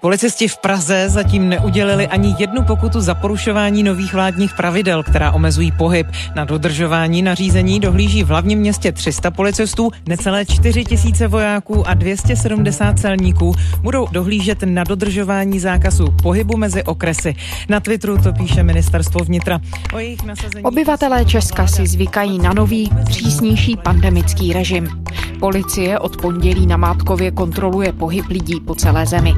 Policisti v Praze zatím neudělili ani jednu pokutu za porušování nových vládních pravidel, která omezují pohyb. Na dodržování nařízení dohlíží v hlavním městě 300 policistů, necelé 4 tisíce vojáků a 270 celníků budou dohlížet na dodržování zákazu pohybu mezi okresy. Na Twitteru to píše ministerstvo vnitra. O jejich nasazení... Obyvatelé Česka si zvykají na nový, přísnější pandemický režim. Policie od pondělí na Mátkově kontroluje pohyb lidí po celé zemi.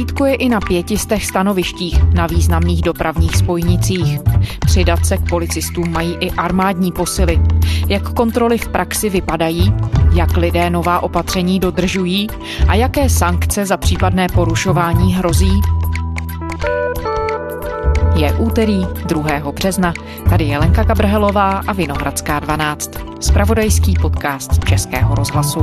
Hlídkuje i na pětistech stanovištích na významných dopravních spojnicích. Přidat se k policistům mají i armádní posily. Jak kontroly v praxi vypadají, jak lidé nová opatření dodržují a jaké sankce za případné porušování hrozí, je úterý 2. března. Tady je Lenka Kabrhelová a Vinohradská 12. Spravodajský podcast Českého rozhlasu.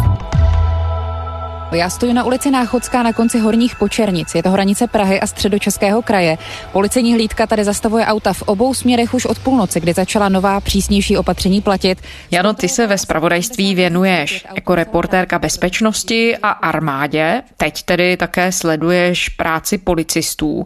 Já stojím na ulici Náchodská na konci Horních Počernic. Je to hranice Prahy a středočeského kraje. Policejní hlídka tady zastavuje auta v obou směrech už od půlnoci, kdy začala nová přísnější opatření platit. Jano, ty se ve spravodajství věnuješ jako reportérka bezpečnosti a armádě. Teď tedy také sleduješ práci policistů.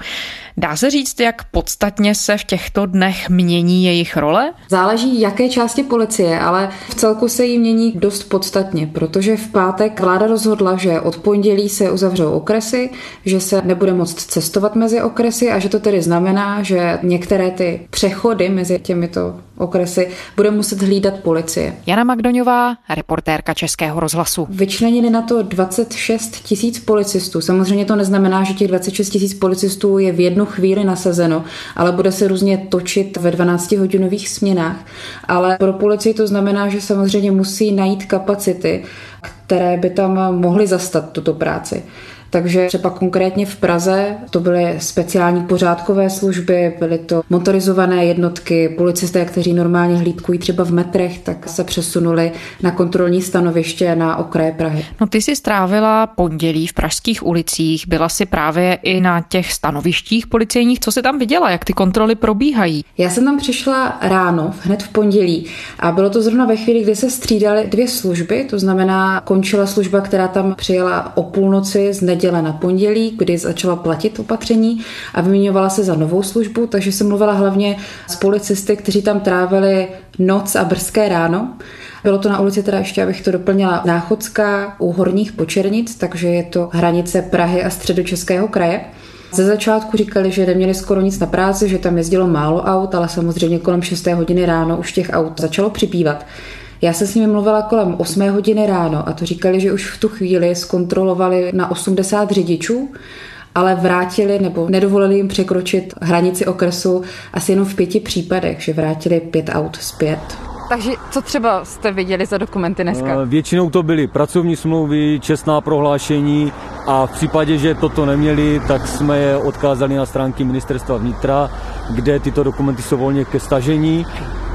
Dá se říct, jak podstatně se v těchto dnech mění jejich role? Záleží, jaké části policie, ale v celku se jí mění dost podstatně, protože v pátek vláda rozhodla, že od pondělí se uzavřou okresy, že se nebude moct cestovat mezi okresy a že to tedy znamená, že některé ty přechody mezi těmito okresy bude muset hlídat policie. Jana Magdoňová, reportérka Českého rozhlasu. Vyčlenili na to 26 tisíc policistů. Samozřejmě to neznamená, že těch 26 tisíc policistů je v jednu chvíli nasazeno, ale bude se různě točit ve 12-hodinových směnách. Ale pro policii to znamená, že samozřejmě musí najít kapacity, které by tam mohly zastat tuto práci. Takže třeba konkrétně v Praze to byly speciální pořádkové služby, byly to motorizované jednotky, policisté, kteří normálně hlídkují třeba v metrech, tak se přesunuli na kontrolní stanoviště na okraje Prahy. No ty si strávila pondělí v pražských ulicích, byla si právě i na těch stanovištích policejních. Co se tam viděla, jak ty kontroly probíhají? Já jsem tam přišla ráno, hned v pondělí a bylo to zrovna ve chvíli, kdy se střídaly dvě služby, to znamená končila služba, která tam přijela o půlnoci z neděle na pondělí, kdy začala platit opatření a vyměňovala se za novou službu, takže jsem mluvila hlavně s policisty, kteří tam trávili noc a brzké ráno. Bylo to na ulici, teda ještě abych to doplnila, Náchodská u Horních Počernic, takže je to hranice Prahy a středočeského kraje. Ze začátku říkali, že neměli skoro nic na práci, že tam jezdilo málo aut, ale samozřejmě kolem 6. hodiny ráno už těch aut začalo přibývat. Já jsem s nimi mluvila kolem 8 hodiny ráno a to říkali, že už v tu chvíli zkontrolovali na 80 řidičů, ale vrátili nebo nedovolili jim překročit hranici okresu asi jenom v pěti případech, že vrátili pět aut zpět. Takže co třeba jste viděli za dokumenty dneska? Eh, většinou to byly pracovní smlouvy, čestná prohlášení a v případě, že toto neměli, tak jsme je odkázali na stránky ministerstva vnitra, kde tyto dokumenty jsou volně ke stažení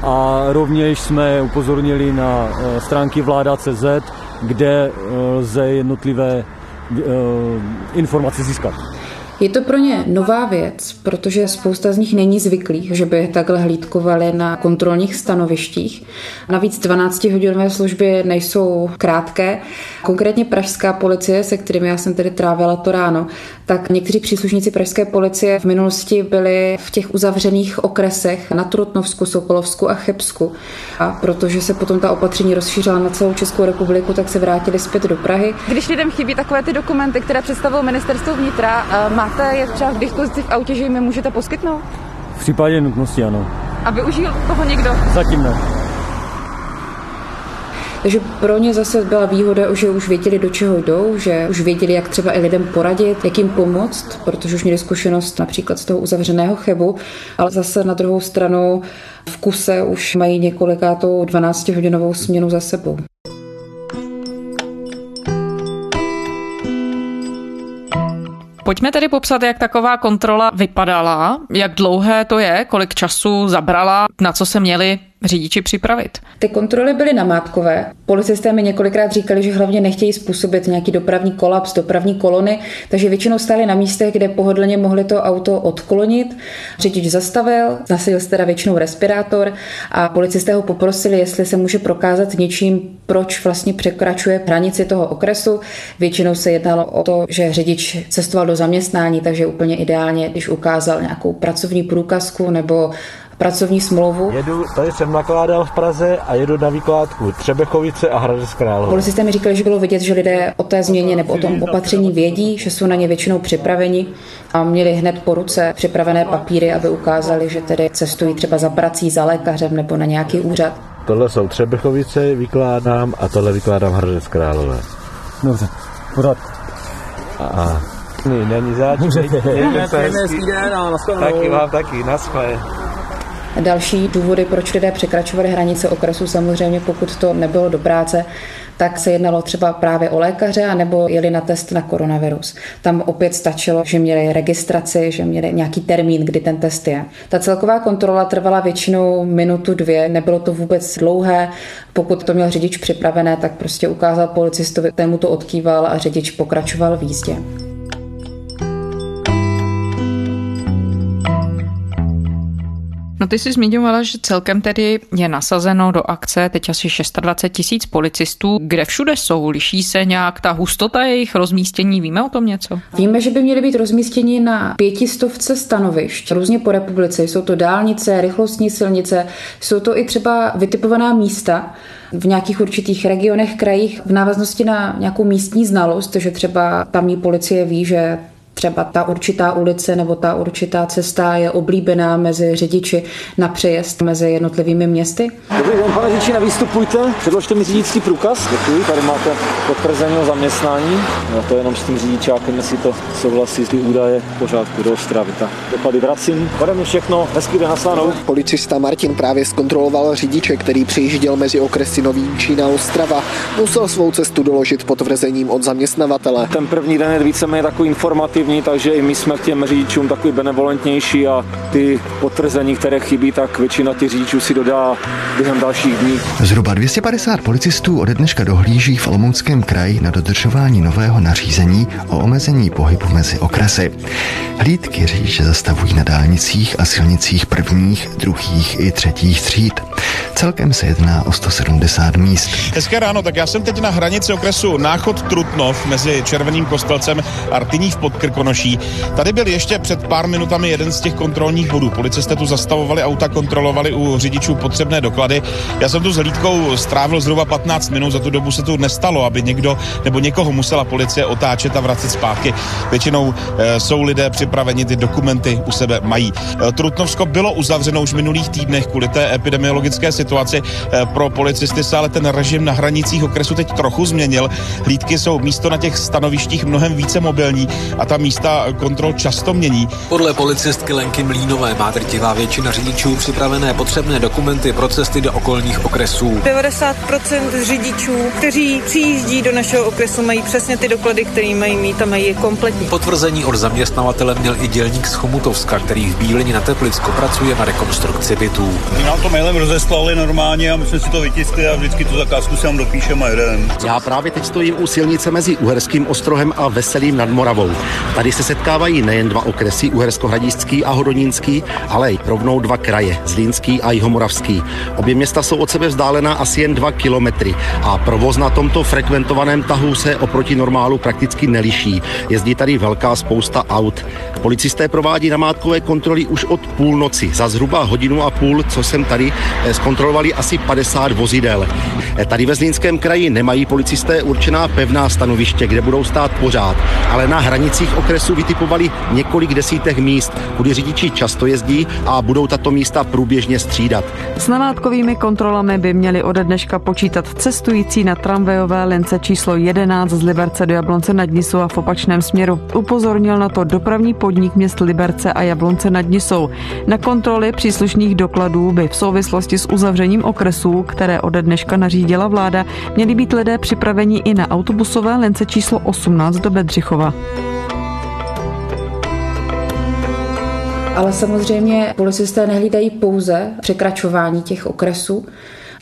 a rovněž jsme upozornili na eh, stránky vláda.cz, kde eh, lze jednotlivé informace získat. Je to pro ně nová věc, protože spousta z nich není zvyklých, že by takhle hlídkovali na kontrolních stanovištích. Navíc 12-hodinové služby nejsou krátké. Konkrétně pražská policie, se kterými já jsem tedy trávila to ráno, tak někteří příslušníci pražské policie v minulosti byli v těch uzavřených okresech na Trutnovsku, Sokolovsku a Chebsku. A protože se potom ta opatření rozšířila na celou Českou republiku, tak se vrátili zpět do Prahy. Když lidem chybí takové ty dokumenty, které představilo ministerstvo vnitra, eh, máte je třeba k dispozici v autě, že jim je můžete poskytnout? V případě nutnosti ano. A využil toho někdo? Zatím ne. Takže pro ně zase byla výhoda, že už věděli, do čeho jdou, že už věděli, jak třeba i lidem poradit, jak jim pomoct, protože už měli zkušenost například z toho uzavřeného chebu, ale zase na druhou stranu v kuse už mají několikátou 12-hodinovou směnu za sebou. Pojďme tedy popsat, jak taková kontrola vypadala, jak dlouhé to je, kolik času zabrala, na co se měli řidiči připravit? Ty kontroly byly namátkové. Policisté mi několikrát říkali, že hlavně nechtějí způsobit nějaký dopravní kolaps, dopravní kolony, takže většinou stáli na místech, kde pohodlně mohli to auto odklonit. Řidič zastavil, nasadil se teda většinou respirátor a policisté ho poprosili, jestli se může prokázat něčím, proč vlastně překračuje hranici toho okresu. Většinou se jednalo o to, že řidič cestoval do zaměstnání, takže úplně ideálně, když ukázal nějakou pracovní průkazku nebo pracovní smlouvu. Jedu, tady jsem nakládal v Praze a jedu na výkládku Třebechovice a Hradec Králové. Policisté mi říkali, že bylo vidět, že lidé o té změně nebo o tom opatření vědí, že jsou na ně většinou připraveni a měli hned po ruce připravené papíry, aby ukázali, že tedy cestují třeba za prací, za lékařem nebo na nějaký úřad. Tohle jsou Třebechovice, vykládám a tohle vykládám Hradec Králové. Dobře, pořád. A není, není zač. Taky vám taky, naschle. Další důvody, proč lidé překračovali hranice okresu, samozřejmě pokud to nebylo do práce, tak se jednalo třeba právě o lékaře, anebo jeli na test na koronavirus. Tam opět stačilo, že měli registraci, že měli nějaký termín, kdy ten test je. Ta celková kontrola trvala většinou minutu, dvě, nebylo to vůbec dlouhé. Pokud to měl řidič připravené, tak prostě ukázal policistovi, ten mu to odkýval a řidič pokračoval v jízdě. No ty jsi zmiňovala, že celkem tedy je nasazeno do akce teď asi 26 tisíc policistů. Kde všude jsou? Liší se nějak ta hustota jejich rozmístění? Víme o tom něco? Víme, že by měly být rozmístěni na pětistovce stanovišť, různě po republice. Jsou to dálnice, rychlostní silnice, jsou to i třeba vytipovaná místa, v nějakých určitých regionech, krajích v návaznosti na nějakou místní znalost, že třeba tamní policie ví, že třeba ta určitá ulice nebo ta určitá cesta je oblíbená mezi řidiči na přejezd mezi jednotlivými městy. Dobrý den, pane řidiči, nevystupujte. Předložte mi řidičský průkaz. Děkuji, tady máte potvrzení o zaměstnání. No to jenom s tím řidičákem, jestli to souhlasí ty údaje v pořádku do Ostravy. Tak doklady vracím. Ode mě všechno, hezký den naslanou. Policista Martin právě zkontroloval řidiče, který přijížděl mezi okresy Nový Čína a Ostrava. Musel svou cestu doložit potvrzením od zaměstnavatele. Ten první den je víceméně takový informativní efektivní, takže i my jsme k těm řidičům takový benevolentnější a ty potvrzení, které chybí, tak většina těch řidičů si dodá během dalších dní. Zhruba 250 policistů ode dneška dohlíží v Olomouckém kraji na dodržování nového nařízení o omezení pohybu mezi okresy. Hlídky řidiče zastavují na dálnicích a silnicích prvních, druhých i třetích tříd. Celkem se jedná o 170 míst. Hezké ráno, tak já jsem teď na hranici okresu Náchod Trutnov mezi Červeným kostelcem a Rtyní v Podkrkonoší. Tady byl ještě před pár minutami jeden z těch kontrolních bodů. Policisté tu zastavovali auta, kontrolovali u řidičů potřebné doklady. Já jsem tu s hlídkou strávil zhruba 15 minut, za tu dobu se tu nestalo, aby někdo nebo někoho musela policie otáčet a vracet zpátky. Většinou e, jsou lidé připraveni, ty dokumenty u sebe mají. E, Trutnovsko bylo uzavřeno už v minulých týdnech kvůli té epidemiologické situaci situaci eh, pro policisty se ale ten režim na hranicích okresu teď trochu změnil. Hlídky jsou místo na těch stanovištích mnohem více mobilní a ta místa kontrol často mění. Podle policistky Lenky Mlínové má drtivá většina řidičů připravené potřebné dokumenty pro cesty do okolních okresů. 90% řidičů, kteří přijíždí do našeho okresu, mají přesně ty doklady, které mají mít a mají je kompletní. Potvrzení od zaměstnavatele měl i dělník z Chomutovska, který v Bílině na Teplicku pracuje na rekonstrukci bytů. Nám to mailem rozeslali normálně a my jsme si to vytiskli a vždycky tu zakázku tam dopíšeme a jedem. Já právě teď stojím u silnice mezi Uherským ostrohem a Veselým nad Moravou. Tady se setkávají nejen dva okresy, Uhersko-Hradišský a Hodonínský, ale i rovnou dva kraje, Zlínský a Jihomoravský. Obě města jsou od sebe vzdálená asi jen dva kilometry a provoz na tomto frekventovaném tahu se oproti normálu prakticky neliší. Jezdí tady velká spousta aut. Policisté provádí namátkové kontroly už od půlnoci. Za zhruba hodinu a půl, co jsem tady, eh, zkontrolovali asi 50 vozidel. Eh, tady ve Zlínském kraji nemají policisté určená pevná stanoviště, kde budou stát pořád, ale na hranicích okresu vytipovali několik desítek míst, kudy řidiči často jezdí a budou tato místa průběžně střídat. S namátkovými kontrolami by měli ode dneška počítat cestující na tramvajové lince číslo 11 z Liberce do Jablonce nad Nisou a v opačném směru. Upozornil na to dopravní podnik měst Liberce a Jablonce nad Nisou. Na kontroly příslušných dokladů by v souvislosti s uzavřením okresů, které ode dneška nařídila vláda, měli být lidé připraveni i na autobusové lince číslo 18 do Bedřichova. Ale samozřejmě policisté nehlídají pouze překračování těch okresů,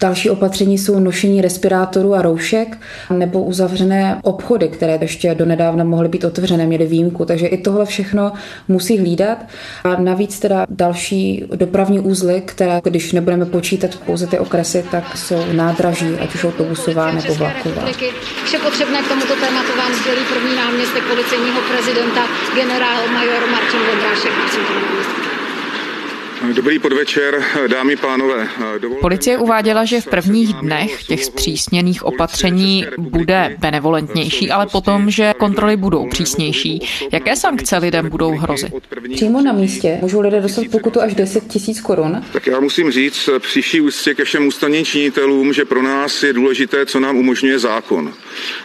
Další opatření jsou nošení respirátorů a roušek nebo uzavřené obchody, které ještě donedávna mohly být otevřené, měly výjimku. Takže i tohle všechno musí hlídat. A navíc teda další dopravní úzly, které, když nebudeme počítat pouze ty okresy, tak jsou nádraží, ať už autobusová nebo vlaková. Vše potřebné k tomuto tématu vám sdělí první náměstek policejního prezidenta generál major Martin Vondrášek. Dobrý podvečer, dámy pánové. Dovolte Policie uváděla, že v prvních dnech těch zpřísněných opatření bude benevolentnější, ale potom, že kontroly budou přísnější. Jaké sankce lidem budou hrozit? Přímo na místě můžou lidé dostat pokutu až 10 tisíc korun. Tak já musím říct při vší úctě ke všem ústavním činitelům, že pro nás je důležité, co nám umožňuje zákon.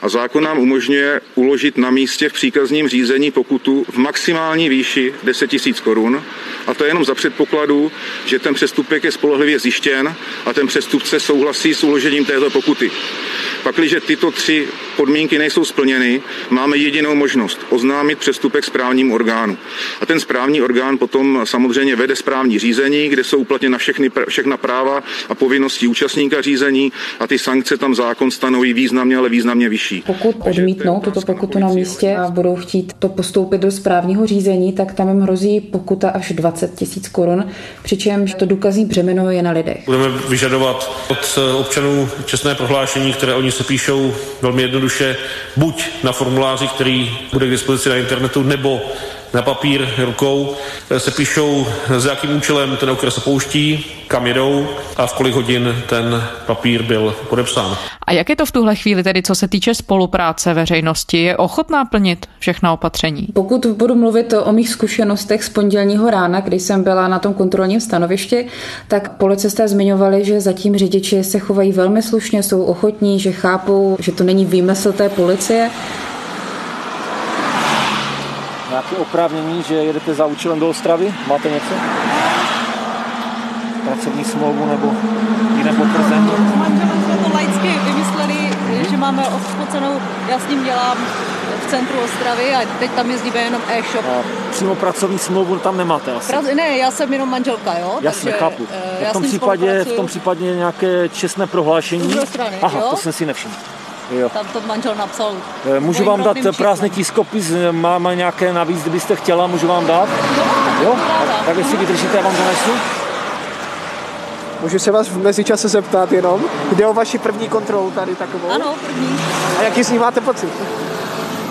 A zákon nám umožňuje uložit na místě v příkazním řízení pokutu v maximální výši 10 tisíc korun. A to je jenom za předpokladu, případů, že ten přestupek je spolehlivě zjištěn a ten přestupce souhlasí s uložením této pokuty. Pakliže tyto tři podmínky nejsou splněny, máme jedinou možnost oznámit přestupek správnímu orgánu. A ten správní orgán potom samozřejmě vede správní řízení, kde jsou uplatněna všechny, všechna práva a povinnosti účastníka řízení a ty sankce tam zákon stanoví významně, ale významně vyšší. Pokud odmítnou tuto pokutu na místě a budou chtít to postoupit do správního řízení, tak tam jim hrozí pokuta až 20 tisíc korun, přičemž to důkazní břemeno je na lidech. Budeme vyžadovat od občanů čestné prohlášení, které oni se píšou velmi jednoduše, buď na formuláři, který bude k dispozici na internetu, nebo na papír rukou se píšou, s jakým účelem ten okres opouští, kam jedou a v kolik hodin ten papír byl podepsán. A jak je to v tuhle chvíli tedy, co se týče spolupráce veřejnosti? Je ochotná plnit všechna opatření? Pokud budu mluvit o mých zkušenostech z pondělního rána, kdy jsem byla na tom kontrolním stanovišti, tak policisté zmiňovali, že zatím řidiči se chovají velmi slušně, jsou ochotní, že chápou, že to není výmysl té policie, Nějaké oprávnění, že jedete za účelem do Ostravy? Máte něco? Pracovní smlouvu nebo jiné potvrzení? Jsme to laicky vymysleli, že máme ospocenou, já s ním dělám v centru Ostravy a teď tam jezdíme jenom e-shop. A přímo pracovní smlouvu tam nemáte asi? Pra, ne, já jsem jenom manželka, jo? Jasně, takže, chápu. Eh, v tom, případě, v tom případě nějaké čestné prohlášení? Z strany, Aha, jo? to jsem si nevšiml. Jo. Tam to manžel napsal. Eh, můžu vám dát prázdný tiskopis, máme nějaké navíc, kdybyste chtěla, můžu vám dát? No, jo? Tak, tak jestli vydržíte, já vám donesu. Můžu se vás v mezičase zeptat jenom, jde o vaši první kontrolu tady takovou? Ano, první. A jaký z ní máte pocit?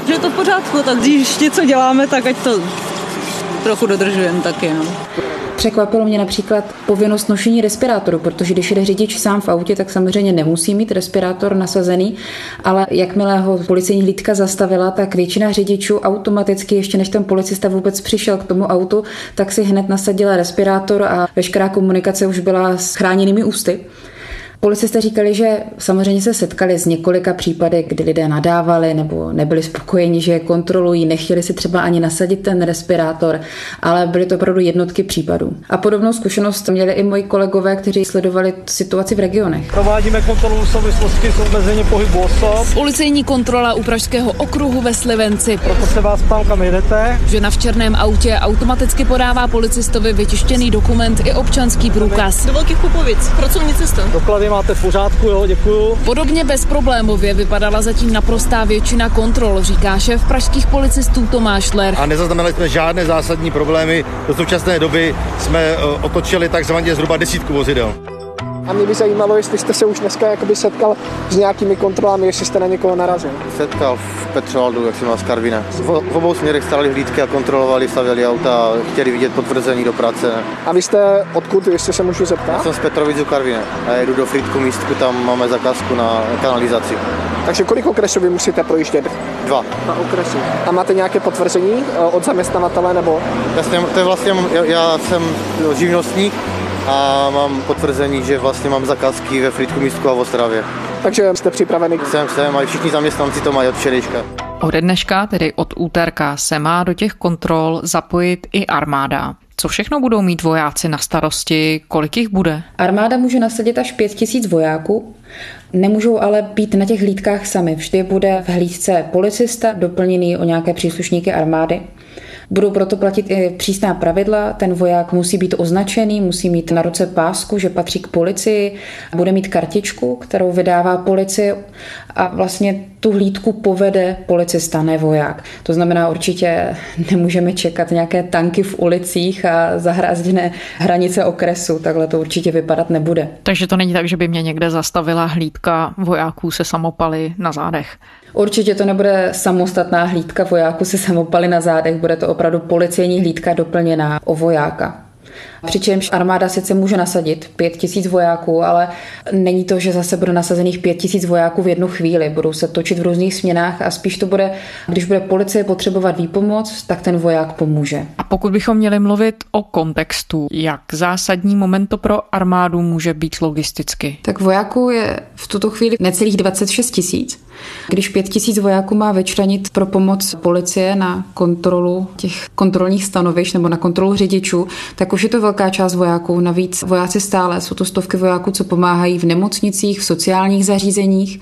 Že je to v pořádku, tak když něco děláme, tak ať to trochu dodržujeme taky. No. Překvapilo mě například povinnost nošení respirátoru, protože když jde řidič sám v autě, tak samozřejmě nemusí mít respirátor nasazený, ale jakmile ho policejní hlídka zastavila, tak většina řidičů automaticky, ještě než ten policista vůbec přišel k tomu autu, tak si hned nasadila respirátor a veškerá komunikace už byla s chráněnými ústy. Policisté říkali, že samozřejmě se setkali s několika případy, kdy lidé nadávali nebo nebyli spokojeni, že je kontrolují, nechtěli si třeba ani nasadit ten respirátor, ale byly to opravdu jednotky případů. A podobnou zkušenost měli i moji kolegové, kteří sledovali situaci v regionech. Provádíme kontrolu v souvislosti s omezením pohybu osob. Policejní kontrola u Pražského okruhu ve Slivenci. Proto se vás ptám, kam jedete. Žena v černém autě automaticky podává policistovi vytištěný dokument i občanský průkaz. Do Velkých Kupovic, pracovní cesta. Doklady máte v pořádku, jo, děkuju. Podobně bezproblémově vypadala zatím naprostá většina kontrol, říká šéf pražských policistů Tomáš Ler. A nezaznamenali jsme žádné zásadní problémy. Do současné doby jsme eh, otočili takzvaně zhruba desítku vozidel. A mě by zajímalo, jestli jste se už dneska jakoby setkal s nějakými kontrolami, jestli jste na někoho narazil. Setkal v Petrovaldu, jak jsem mal z Karvina. V, v obou směrech stali hlídky a kontrolovali, stavěli auta chtěli vidět potvrzení do práce. A vy jste odkud, jestli se můžu zeptat? Já jsem z Petrovic Karvina a jedu do Frýdku místku, tam máme zakázku na kanalizaci. Takže kolik okresů vy musíte projíždět? Dva. Dva okresy. A máte nějaké potvrzení eh, od zaměstnavatele nebo? Jasně, to je vlastně, já, já jsem živnostník, a mám potvrzení, že vlastně mám zakázky ve Frýdku místku a v Ostravě. Takže jste připravený? Jsem, jsem, a všichni zaměstnanci to mají od včerejška. Ode dneška, tedy od úterka, se má do těch kontrol zapojit i armáda. Co všechno budou mít vojáci na starosti, kolik jich bude? Armáda může nasadit až pět tisíc vojáků, nemůžou ale být na těch hlídkách sami. Vždy bude v hlídce policista doplněný o nějaké příslušníky armády. Budou proto platit i přísná pravidla. Ten voják musí být označený, musí mít na ruce pásku, že patří k policii, bude mít kartičku, kterou vydává policie a vlastně tu hlídku povede policista, ne voják. To znamená, určitě nemůžeme čekat nějaké tanky v ulicích a zahrázděné hranice okresu. Takhle to určitě vypadat nebude. Takže to není tak, že by mě někde zastavila hlídka vojáků se samopaly na zádech. Určitě to nebude samostatná hlídka vojáků se samopaly na zádech, bude to opravdu policejní hlídka doplněná o vojáka. Přičemž armáda sice může nasadit pět tisíc vojáků, ale není to, že zase bude nasazených pět tisíc vojáků v jednu chvíli. Budou se točit v různých směnách a spíš to bude, když bude policie potřebovat výpomoc, tak ten voják pomůže. A pokud bychom měli mluvit o kontextu, jak zásadní moment to pro armádu může být logisticky? Tak vojáků je v tuto chvíli necelých 26 tisíc. Když pět tisíc vojáků má vyčlenit pro pomoc policie na kontrolu těch kontrolních stanovišť nebo na kontrolu řidičů, tak už je to velká část vojáků. Navíc vojáci stále, jsou to stovky vojáků, co pomáhají v nemocnicích, v sociálních zařízeních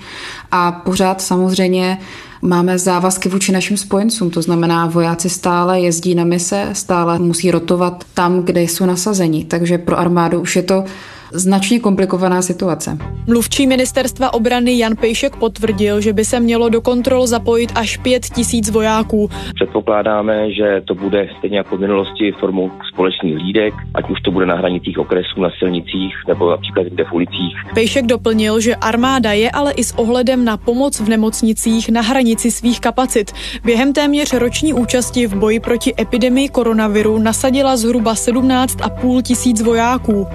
a pořád samozřejmě máme závazky vůči našim spojencům, to znamená, vojáci stále jezdí na mise, stále musí rotovat tam, kde jsou nasazeni. Takže pro armádu už je to značně komplikovaná situace. Mluvčí ministerstva obrany Jan Pejšek potvrdil, že by se mělo do kontrol zapojit až pět tisíc vojáků. Předpokládáme, že to bude stejně jako v minulosti formou společných lídek, ať už to bude na hranicích okresů, na silnicích nebo například jinde v ulicích. Pejšek doplnil, že armáda je ale i s ohledem na pomoc v nemocnicích na hranici svých kapacit. Během téměř roční účasti v boji proti epidemii koronaviru nasadila zhruba 17,5 tisíc vojáků.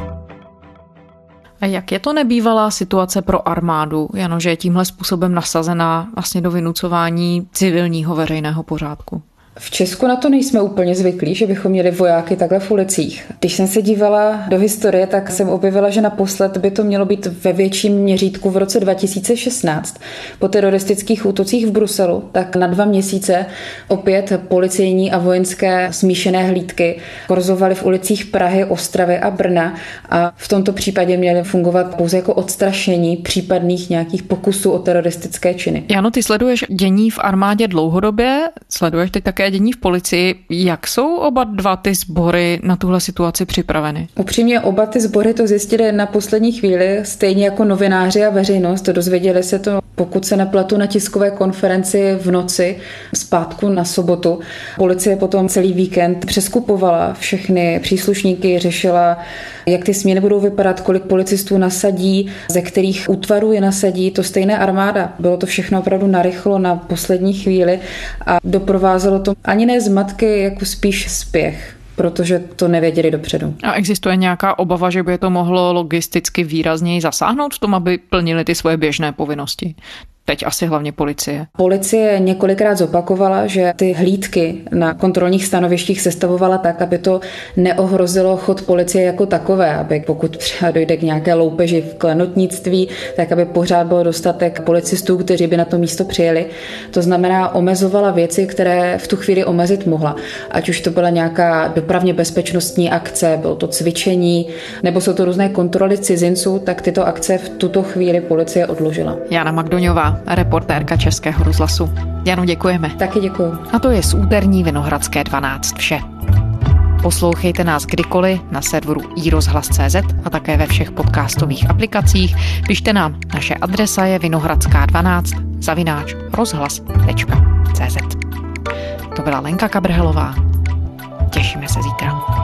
Jak je to nebývalá situace pro armádu, Jano, že je tímhle způsobem nasazená vlastně do vynucování civilního veřejného pořádku? V Česku na to nejsme úplně zvyklí, že bychom měli vojáky takhle v ulicích. Když jsem se dívala do historie, tak jsem objevila, že naposled by to mělo být ve větším měřítku v roce 2016. Po teroristických útocích v Bruselu, tak na dva měsíce opět policejní a vojenské smíšené hlídky korzovaly v ulicích Prahy, Ostravy a Brna a v tomto případě měly fungovat pouze jako odstrašení případných nějakých pokusů o teroristické činy. Jano, ty sleduješ dění v armádě dlouhodobě, sleduješ teď také dění v policii. Jak jsou oba dva ty sbory na tuhle situaci připraveny? Upřímně oba ty sbory to zjistili na poslední chvíli, stejně jako novináři a veřejnost. Dozvěděli se to, pokud se nepletu, na tiskové konferenci v noci zpátku na sobotu. Policie potom celý víkend přeskupovala všechny příslušníky, řešila, jak ty směny budou vypadat, kolik policistů nasadí, ze kterých útvarů je nasadí. To stejné armáda. Bylo to všechno opravdu narychlo na poslední chvíli a doprovázelo to ani ne zmatky, jako spíš spěch protože to nevěděli dopředu. A existuje nějaká obava, že by to mohlo logisticky výrazněji zasáhnout v tom, aby plnili ty svoje běžné povinnosti? Teď asi hlavně policie. Policie několikrát zopakovala, že ty hlídky na kontrolních stanovištích sestavovala tak, aby to neohrozilo chod policie jako takové, aby pokud třeba dojde k nějaké loupeži v klenotnictví, tak aby pořád bylo dostatek policistů, kteří by na to místo přijeli. To znamená, omezovala věci, které v tu chvíli omezit mohla. Ať už to byla nějaká dopravně bezpečnostní akce, bylo to cvičení, nebo jsou to různé kontroly cizinců, tak tyto akce v tuto chvíli policie odložila. Jana Magdoňová, reportérka Českého rozhlasu. Janu, děkujeme. Taky děkuji. A to je z úterní Vinohradské 12 vše. Poslouchejte nás kdykoliv na serveru iRozhlas.cz a také ve všech podcastových aplikacích. Pište nám, naše adresa je vinohradská12 zavináč rozhlas.cz To byla Lenka Kabrhelová. Těšíme se zítra.